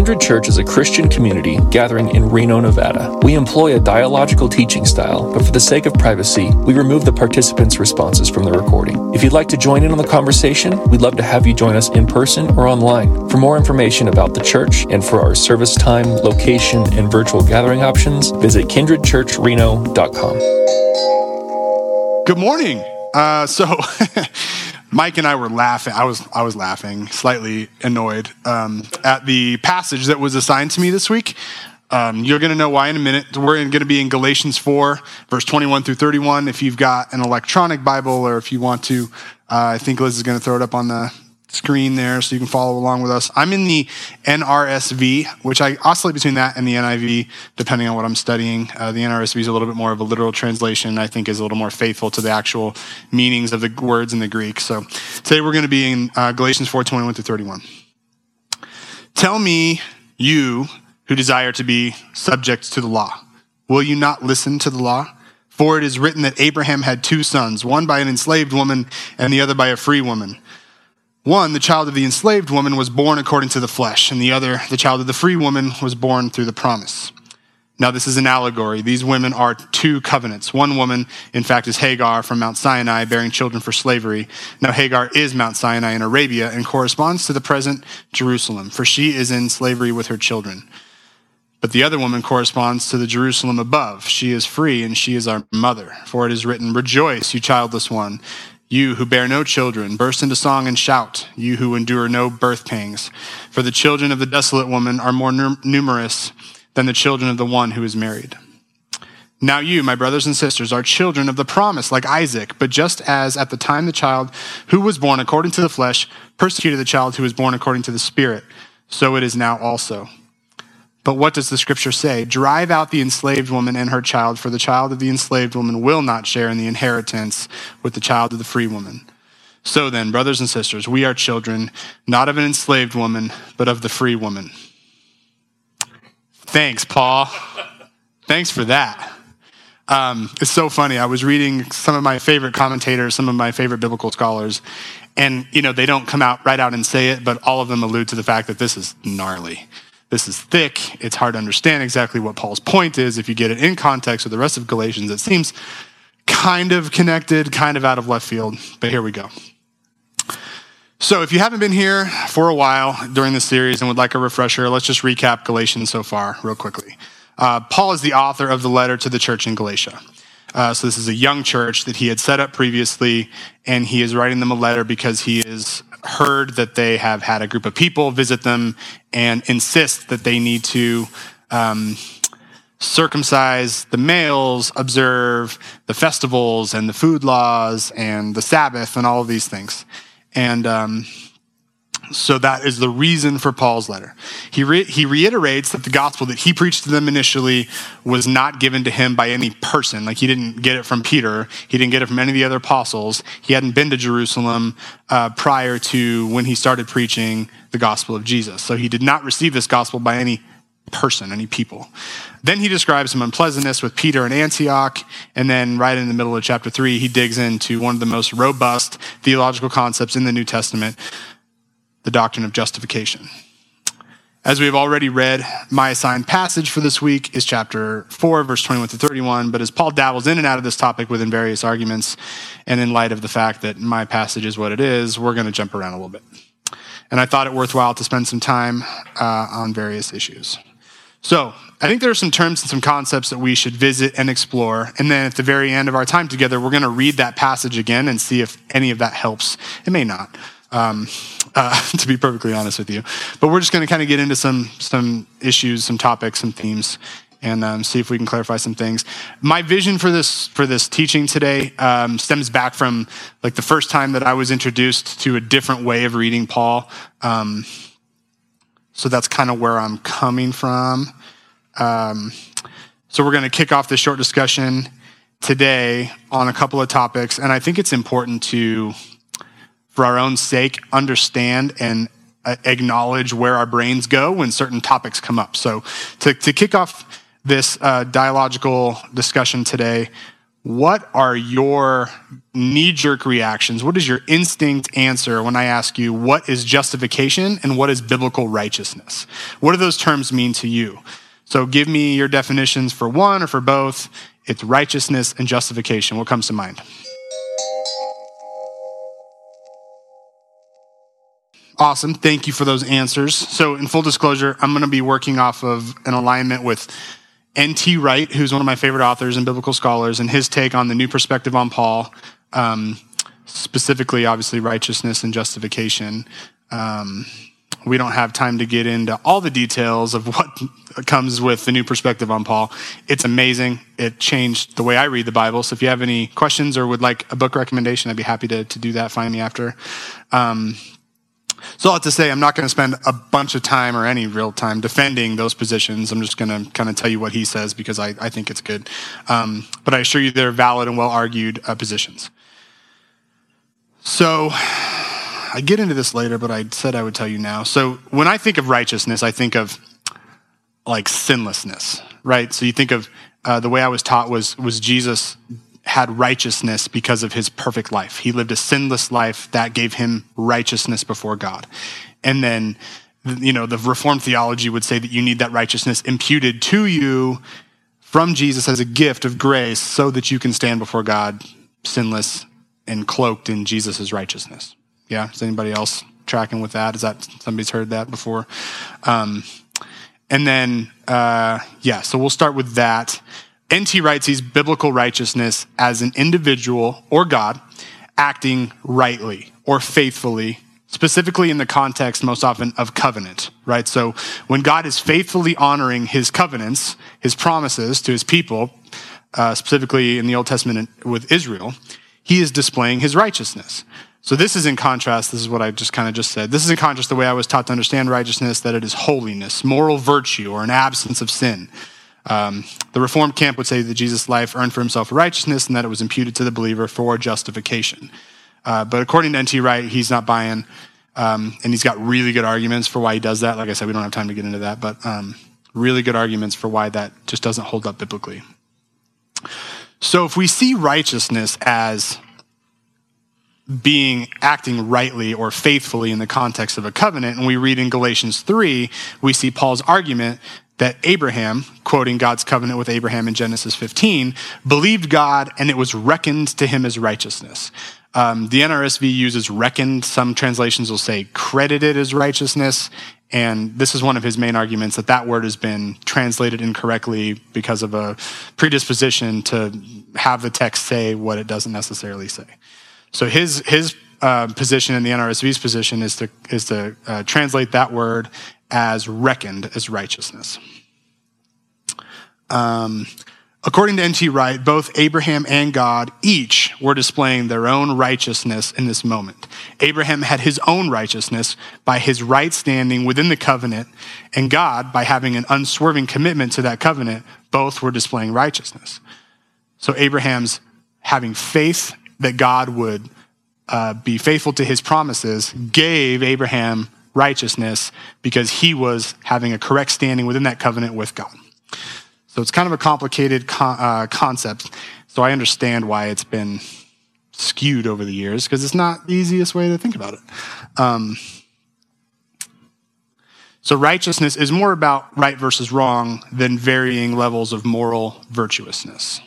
Kindred Church is a Christian community gathering in Reno, Nevada. We employ a dialogical teaching style, but for the sake of privacy, we remove the participants' responses from the recording. If you'd like to join in on the conversation, we'd love to have you join us in person or online. For more information about the church and for our service time, location, and virtual gathering options, visit kindredchurchreno.com. Good morning. Uh, so, Mike and I were laughing. I was I was laughing, slightly annoyed um, at the passage that was assigned to me this week. Um, you're going to know why in a minute. We're going to be in Galatians 4, verse 21 through 31. If you've got an electronic Bible or if you want to, uh, I think Liz is going to throw it up on the screen there so you can follow along with us. I'm in the NRSV, which I oscillate between that and the NIV, depending on what I'm studying. Uh, the NRSV is a little bit more of a literal translation, I think is a little more faithful to the actual meanings of the words in the Greek. So today we're going to be in uh, Galatians 4 21 through 31. Tell me, you who desire to be subject to the law, will you not listen to the law? For it is written that Abraham had two sons, one by an enslaved woman and the other by a free woman. One, the child of the enslaved woman, was born according to the flesh, and the other, the child of the free woman, was born through the promise. Now, this is an allegory. These women are two covenants. One woman, in fact, is Hagar from Mount Sinai, bearing children for slavery. Now, Hagar is Mount Sinai in Arabia and corresponds to the present Jerusalem, for she is in slavery with her children. But the other woman corresponds to the Jerusalem above. She is free and she is our mother. For it is written, Rejoice, you childless one. You who bear no children, burst into song and shout, you who endure no birth pangs. For the children of the desolate woman are more numerous than the children of the one who is married. Now, you, my brothers and sisters, are children of the promise, like Isaac. But just as at the time the child who was born according to the flesh persecuted the child who was born according to the Spirit, so it is now also. But what does the scripture say? Drive out the enslaved woman and her child, for the child of the enslaved woman will not share in the inheritance with the child of the free woman. So then, brothers and sisters, we are children, not of an enslaved woman, but of the free woman. Thanks, Paul. Thanks for that. Um, it's so funny. I was reading some of my favorite commentators, some of my favorite biblical scholars, and you know they don't come out right out and say it, but all of them allude to the fact that this is gnarly. This is thick. It's hard to understand exactly what Paul's point is. If you get it in context with the rest of Galatians, it seems kind of connected, kind of out of left field, but here we go. So, if you haven't been here for a while during this series and would like a refresher, let's just recap Galatians so far, real quickly. Uh, Paul is the author of the letter to the church in Galatia. Uh, so, this is a young church that he had set up previously, and he is writing them a letter because he is heard that they have had a group of people visit them and insist that they need to um, circumcise the males, observe the festivals and the food laws and the Sabbath and all of these things. And um, so that is the reason for Paul's letter. He, re- he reiterates that the gospel that he preached to them initially was not given to him by any person. Like he didn't get it from Peter, he didn't get it from any of the other apostles. He hadn't been to Jerusalem uh, prior to when he started preaching the gospel of Jesus. So he did not receive this gospel by any person, any people. Then he describes some unpleasantness with Peter and Antioch. And then, right in the middle of chapter three, he digs into one of the most robust theological concepts in the New Testament the doctrine of justification. As we have already read, my assigned passage for this week is chapter 4, verse 21 to 31. But as Paul dabbles in and out of this topic within various arguments, and in light of the fact that my passage is what it is, we're going to jump around a little bit. And I thought it worthwhile to spend some time uh, on various issues. So, I think there are some terms and some concepts that we should visit and explore. And then at the very end of our time together, we're going to read that passage again and see if any of that helps. It may not um, uh, to be perfectly honest with you. But we're just going to kind of get into some some issues, some topics, some themes, and um, see if we can clarify some things. My vision for this for this teaching today um, stems back from like the first time that I was introduced to a different way of reading Paul. Um, so that's kind of where I'm coming from. Um, so we're going to kick off this short discussion today on a couple of topics, and I think it's important to for our own sake, understand and uh, acknowledge where our brains go when certain topics come up. So, to, to kick off this uh, dialogical discussion today, what are your knee jerk reactions? What is your instinct answer when I ask you what is justification and what is biblical righteousness? What do those terms mean to you? So give me your definitions for one or for both. It's righteousness and justification. What comes to mind? Awesome. Thank you for those answers. So, in full disclosure, I'm going to be working off of an alignment with N.T. Wright, who's one of my favorite authors and biblical scholars, and his take on the new perspective on Paul, um, specifically, obviously, righteousness and justification. Um, we don't have time to get into all the details of what comes with the new perspective on Paul. It's amazing. It changed the way I read the Bible. So if you have any questions or would like a book recommendation, I'd be happy to, to do that. Find me after. Um, so I'll have to say, I'm not going to spend a bunch of time or any real time defending those positions. I'm just going to kind of tell you what he says because I, I think it's good. Um, but I assure you they're valid and well argued uh, positions. So I get into this later, but I said I would tell you now. So when I think of righteousness, I think of like sinlessness, right? So you think of uh, the way I was taught was was Jesus had righteousness because of his perfect life. He lived a sinless life that gave him righteousness before God. And then, you know, the Reformed theology would say that you need that righteousness imputed to you from Jesus as a gift of grace so that you can stand before God sinless and cloaked in Jesus' righteousness. Yeah? Is anybody else tracking with that? Is that somebody's heard that before? Um, and then, uh, yeah, so we'll start with that. N.T. Wright sees biblical righteousness as an individual or God acting rightly or faithfully, specifically in the context most often of covenant, right? So when God is faithfully honoring his covenants, his promises to his people, uh, specifically in the Old Testament with Israel, he is displaying his righteousness. So this is in contrast, this is what I just kind of just said. This is in contrast the way I was taught to understand righteousness, that it is holiness, moral virtue, or an absence of sin. Um, the Reformed camp would say that Jesus' life earned for himself righteousness and that it was imputed to the believer for justification. Uh, but according to N.T. Wright, he's not buying, um, and he's got really good arguments for why he does that. Like I said, we don't have time to get into that, but um, really good arguments for why that just doesn't hold up biblically. So if we see righteousness as being acting rightly or faithfully in the context of a covenant, and we read in Galatians 3, we see Paul's argument that Abraham, quoting God's covenant with Abraham in Genesis 15, believed God and it was reckoned to him as righteousness. Um, the NRSV uses reckoned. Some translations will say credited as righteousness. And this is one of his main arguments that that word has been translated incorrectly because of a predisposition to have the text say what it doesn't necessarily say. So his, his uh, position and the NRSV's position is to, is to uh, translate that word as reckoned as righteousness. Um, according to N.T. Wright, both Abraham and God each were displaying their own righteousness in this moment. Abraham had his own righteousness by his right standing within the covenant, and God, by having an unswerving commitment to that covenant, both were displaying righteousness. So Abraham's having faith that God would uh, be faithful to his promises gave Abraham righteousness because he was having a correct standing within that covenant with God. So it's kind of a complicated uh, concept. So I understand why it's been skewed over the years because it's not the easiest way to think about it. Um, so righteousness is more about right versus wrong than varying levels of moral virtuousness.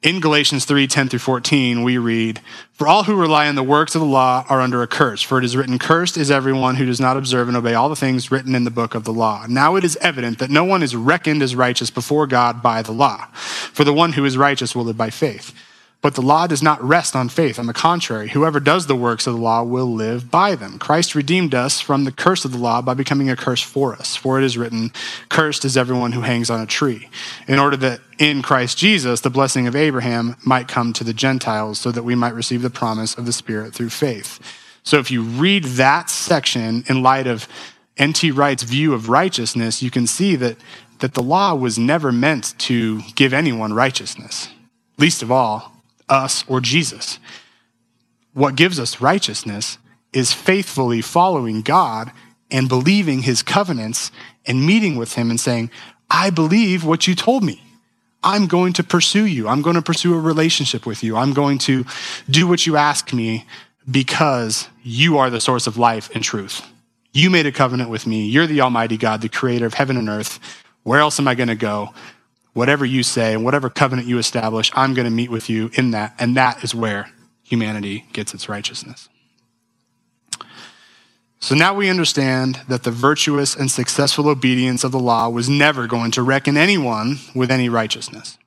In Galatians 3 10 through 14, we read, For all who rely on the works of the law are under a curse, for it is written, Cursed is everyone who does not observe and obey all the things written in the book of the law. Now it is evident that no one is reckoned as righteous before God by the law, for the one who is righteous will live by faith. But the law does not rest on faith. On the contrary, whoever does the works of the law will live by them. Christ redeemed us from the curse of the law by becoming a curse for us. For it is written, Cursed is everyone who hangs on a tree, in order that in Christ Jesus the blessing of Abraham might come to the Gentiles, so that we might receive the promise of the Spirit through faith. So if you read that section in light of N.T. Wright's view of righteousness, you can see that, that the law was never meant to give anyone righteousness, least of all us or Jesus. What gives us righteousness is faithfully following God and believing his covenants and meeting with him and saying, I believe what you told me. I'm going to pursue you. I'm going to pursue a relationship with you. I'm going to do what you ask me because you are the source of life and truth. You made a covenant with me. You're the Almighty God, the creator of heaven and earth. Where else am I going to go? Whatever you say and whatever covenant you establish, I'm going to meet with you in that. And that is where humanity gets its righteousness. So now we understand that the virtuous and successful obedience of the law was never going to reckon anyone with any righteousness.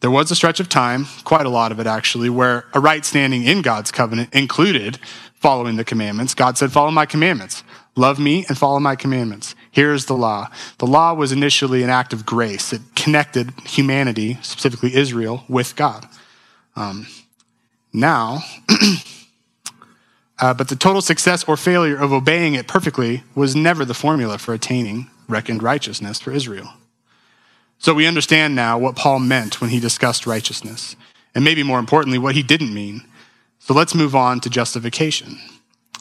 There was a stretch of time, quite a lot of it actually, where a right standing in God's covenant included following the commandments. God said, Follow my commandments, love me, and follow my commandments. Here's the law. The law was initially an act of grace, it connected humanity, specifically Israel, with God. Um, now, Uh, but the total success or failure of obeying it perfectly was never the formula for attaining reckoned righteousness for Israel. So we understand now what Paul meant when he discussed righteousness, and maybe more importantly, what he didn't mean. So let's move on to justification.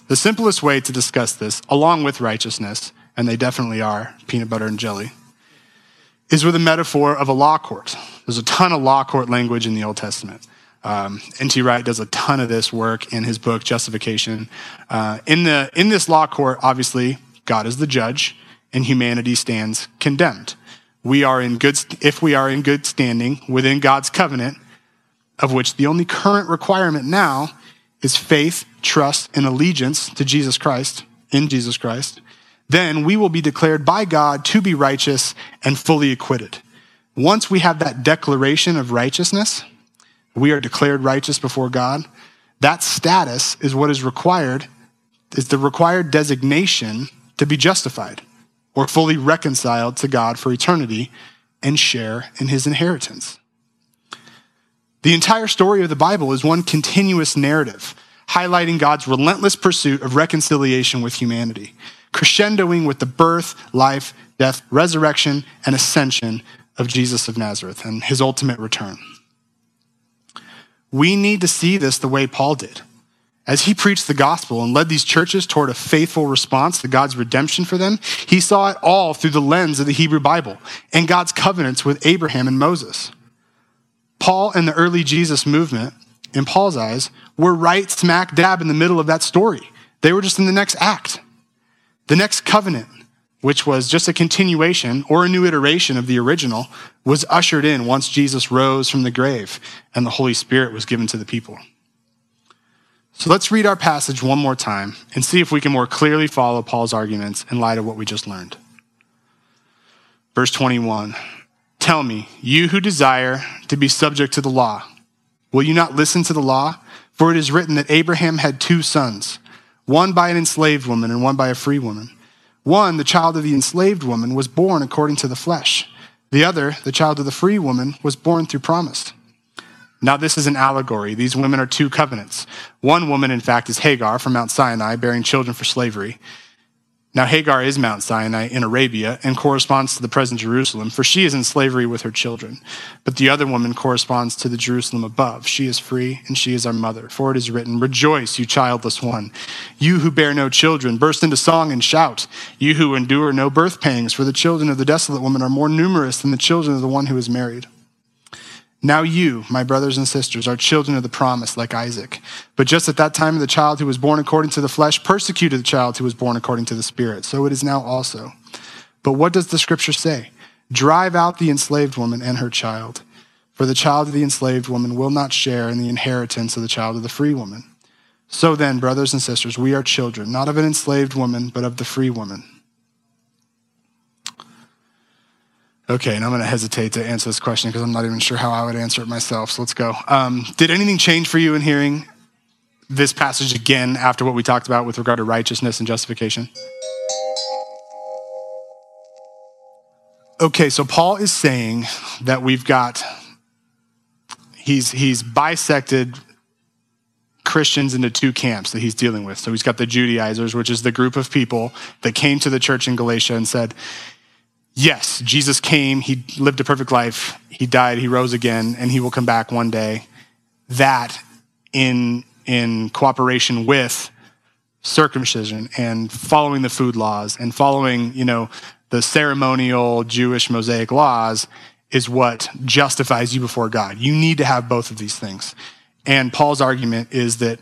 The simplest way to discuss this, along with righteousness, and they definitely are peanut butter and jelly, is with a metaphor of a law court. There's a ton of law court language in the Old Testament. Um, N.T. Wright does a ton of this work in his book Justification. Uh, in the in this law court, obviously, God is the judge, and humanity stands condemned. We are in good if we are in good standing within God's covenant, of which the only current requirement now is faith, trust, and allegiance to Jesus Christ in Jesus Christ. Then we will be declared by God to be righteous and fully acquitted. Once we have that declaration of righteousness, we are declared righteous before God. That status is what is required, is the required designation to be justified or fully reconciled to God for eternity and share in his inheritance. The entire story of the Bible is one continuous narrative highlighting God's relentless pursuit of reconciliation with humanity, crescendoing with the birth, life, death, resurrection, and ascension of Jesus of Nazareth and his ultimate return. We need to see this the way Paul did. As he preached the gospel and led these churches toward a faithful response to God's redemption for them, he saw it all through the lens of the Hebrew Bible and God's covenants with Abraham and Moses. Paul and the early Jesus movement, in Paul's eyes, were right smack dab in the middle of that story. They were just in the next act. The next covenant, which was just a continuation or a new iteration of the original, was ushered in once Jesus rose from the grave and the Holy Spirit was given to the people. So let's read our passage one more time and see if we can more clearly follow Paul's arguments in light of what we just learned. Verse 21 Tell me, you who desire to be subject to the law, will you not listen to the law? For it is written that Abraham had two sons, one by an enslaved woman and one by a free woman. One, the child of the enslaved woman, was born according to the flesh. The other, the child of the free woman, was born through promise. Now, this is an allegory. These women are two covenants. One woman, in fact, is Hagar from Mount Sinai, bearing children for slavery. Now, Hagar is Mount Sinai in Arabia and corresponds to the present Jerusalem, for she is in slavery with her children. But the other woman corresponds to the Jerusalem above. She is free and she is our mother. For it is written, Rejoice, you childless one. You who bear no children, burst into song and shout. You who endure no birth pangs, for the children of the desolate woman are more numerous than the children of the one who is married. Now you, my brothers and sisters, are children of the promise, like Isaac. But just at that time, the child who was born according to the flesh persecuted the child who was born according to the Spirit. So it is now also. But what does the scripture say? Drive out the enslaved woman and her child. For the child of the enslaved woman will not share in the inheritance of the child of the free woman. So then, brothers and sisters, we are children, not of an enslaved woman, but of the free woman. Okay, and I'm going to hesitate to answer this question because I'm not even sure how I would answer it myself. So let's go. Um, did anything change for you in hearing this passage again after what we talked about with regard to righteousness and justification? Okay, so Paul is saying that we've got, he's, he's bisected Christians into two camps that he's dealing with. So he's got the Judaizers, which is the group of people that came to the church in Galatia and said, yes, Jesus came, he lived a perfect life, he died, he rose again, and he will come back one day. That in, in cooperation with circumcision and following the food laws and following, you know, the ceremonial Jewish Mosaic laws is what justifies you before God. You need to have both of these things. And Paul's argument is that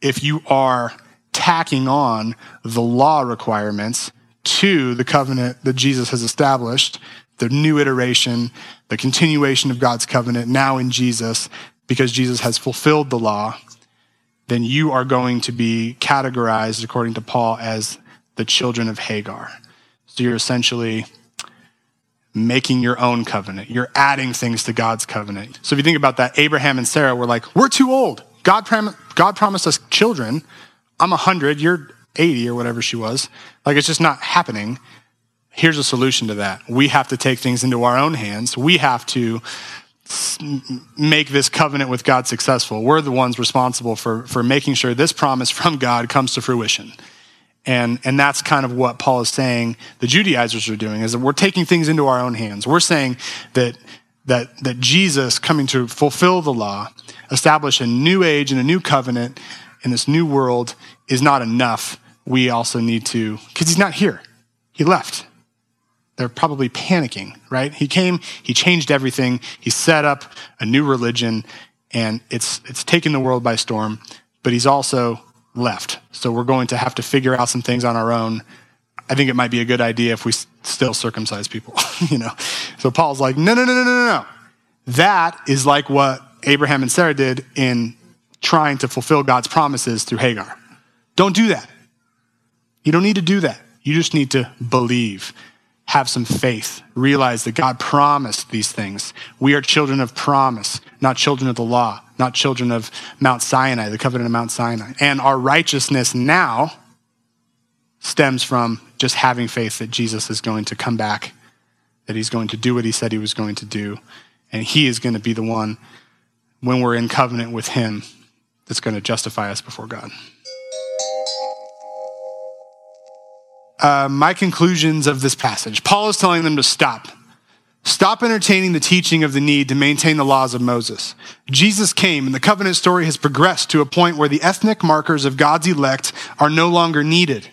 if you are tacking on the law requirements to the covenant that Jesus has established, the new iteration, the continuation of God's covenant now in Jesus, because Jesus has fulfilled the law, then you are going to be categorized, according to Paul, as the children of Hagar. So you're essentially making your own covenant. You're adding things to God's covenant. So if you think about that, Abraham and Sarah were like, we're too old. God, prom- God promised us children. I'm 100, you're 80 or whatever she was. Like it's just not happening. Here's a solution to that. We have to take things into our own hands. We have to make this covenant with God successful. We're the ones responsible for, for making sure this promise from God comes to fruition. And, and that's kind of what Paul is saying the Judaizers are doing, is that we're taking things into our own hands. We're saying that, that, that Jesus coming to fulfill the law, establish a new age and a new covenant in this new world is not enough. We also need to, because he's not here. He left. They're probably panicking, right? He came, he changed everything, he set up a new religion, and it's, it's taken the world by storm, but he's also left. So we're going to have to figure out some things on our own. I think it might be a good idea if we still circumcise people, you know. So Paul's like, no, no, no, no, no, no. That is like what Abraham and Sarah did in trying to fulfill God's promises through Hagar. Don't do that. You don't need to do that. You just need to believe have some faith, realize that God promised these things. We are children of promise, not children of the law, not children of Mount Sinai, the covenant of Mount Sinai. And our righteousness now stems from just having faith that Jesus is going to come back, that he's going to do what he said he was going to do, and he is going to be the one, when we're in covenant with him, that's going to justify us before God. Uh, my conclusions of this passage. Paul is telling them to stop. Stop entertaining the teaching of the need to maintain the laws of Moses. Jesus came, and the covenant story has progressed to a point where the ethnic markers of God's elect are no longer needed.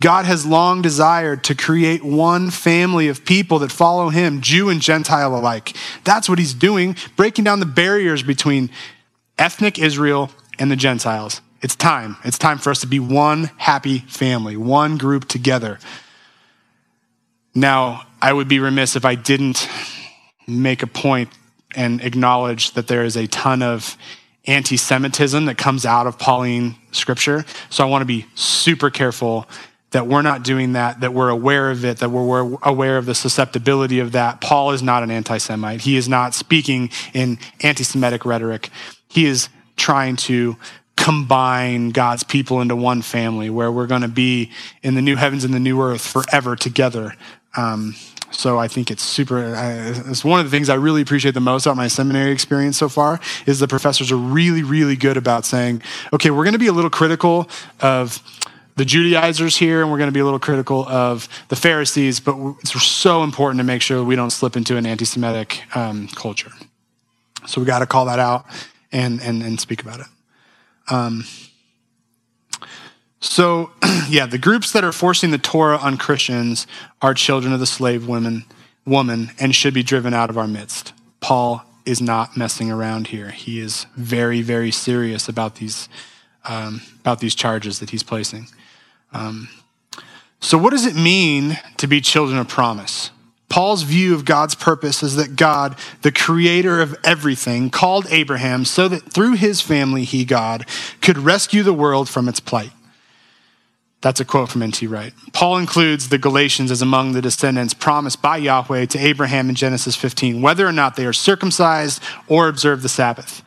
God has long desired to create one family of people that follow him, Jew and Gentile alike. That's what he's doing, breaking down the barriers between ethnic Israel and the Gentiles. It's time. It's time for us to be one happy family, one group together. Now, I would be remiss if I didn't make a point and acknowledge that there is a ton of anti Semitism that comes out of Pauline scripture. So I want to be super careful that we're not doing that, that we're aware of it, that we're aware of the susceptibility of that. Paul is not an anti Semite. He is not speaking in anti Semitic rhetoric. He is trying to combine God's people into one family where we're going to be in the new heavens and the new earth forever together. Um, so I think it's super. Uh, it's one of the things I really appreciate the most about my seminary experience so far is the professors are really, really good about saying, okay, we're going to be a little critical of the Judaizers here, and we're going to be a little critical of the Pharisees, but it's so important to make sure we don't slip into an anti-Semitic um, culture. So we got to call that out and, and, and speak about it. Um, so, yeah, the groups that are forcing the Torah on Christians are children of the slave women, woman and should be driven out of our midst. Paul is not messing around here. He is very, very serious about these, um, about these charges that he's placing. Um, so, what does it mean to be children of promise? Paul's view of God's purpose is that God, the creator of everything, called Abraham so that through his family, he, God, could rescue the world from its plight. That's a quote from N.T. Wright. Paul includes the Galatians as among the descendants promised by Yahweh to Abraham in Genesis 15, whether or not they are circumcised or observe the Sabbath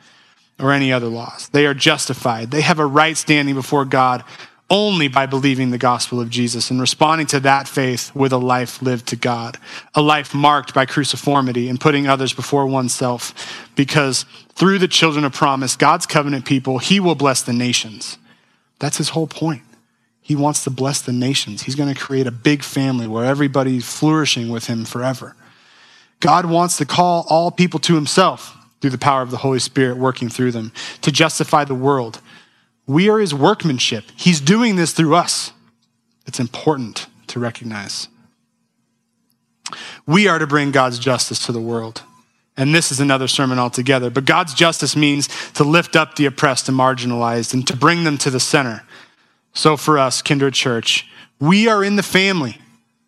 or any other laws. They are justified. They have a right standing before God only by believing the gospel of Jesus and responding to that faith with a life lived to God, a life marked by cruciformity and putting others before oneself. Because through the children of promise, God's covenant people, He will bless the nations. That's His whole point. He wants to bless the nations. He's going to create a big family where everybody's flourishing with Him forever. God wants to call all people to Himself through the power of the Holy Spirit working through them to justify the world we are his workmanship. He's doing this through us. It's important to recognize. We are to bring God's justice to the world. And this is another sermon altogether. But God's justice means to lift up the oppressed and marginalized and to bring them to the center. So for us, Kindred Church, we are in the family.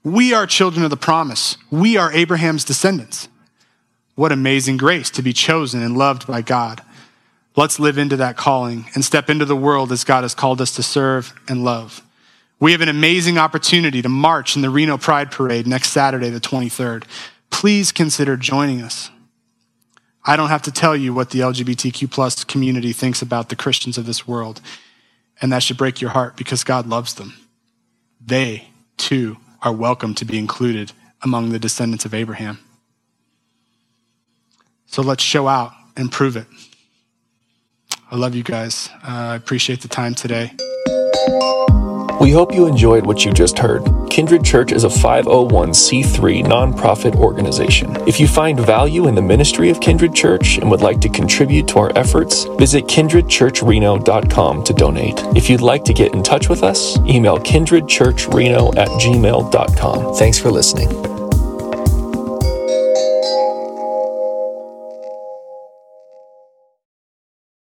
We are children of the promise. We are Abraham's descendants. What amazing grace to be chosen and loved by God. Let's live into that calling and step into the world as God has called us to serve and love. We have an amazing opportunity to march in the Reno Pride Parade next Saturday, the 23rd. Please consider joining us. I don't have to tell you what the LGBTQ plus community thinks about the Christians of this world. And that should break your heart because God loves them. They, too, are welcome to be included among the descendants of Abraham. So let's show out and prove it. I love you guys. Uh, I appreciate the time today. We hope you enjoyed what you just heard. Kindred Church is a 501c3 nonprofit organization. If you find value in the ministry of Kindred Church and would like to contribute to our efforts, visit kindredchurchreno.com to donate. If you'd like to get in touch with us, email kindredchurchreno at gmail.com. Thanks for listening.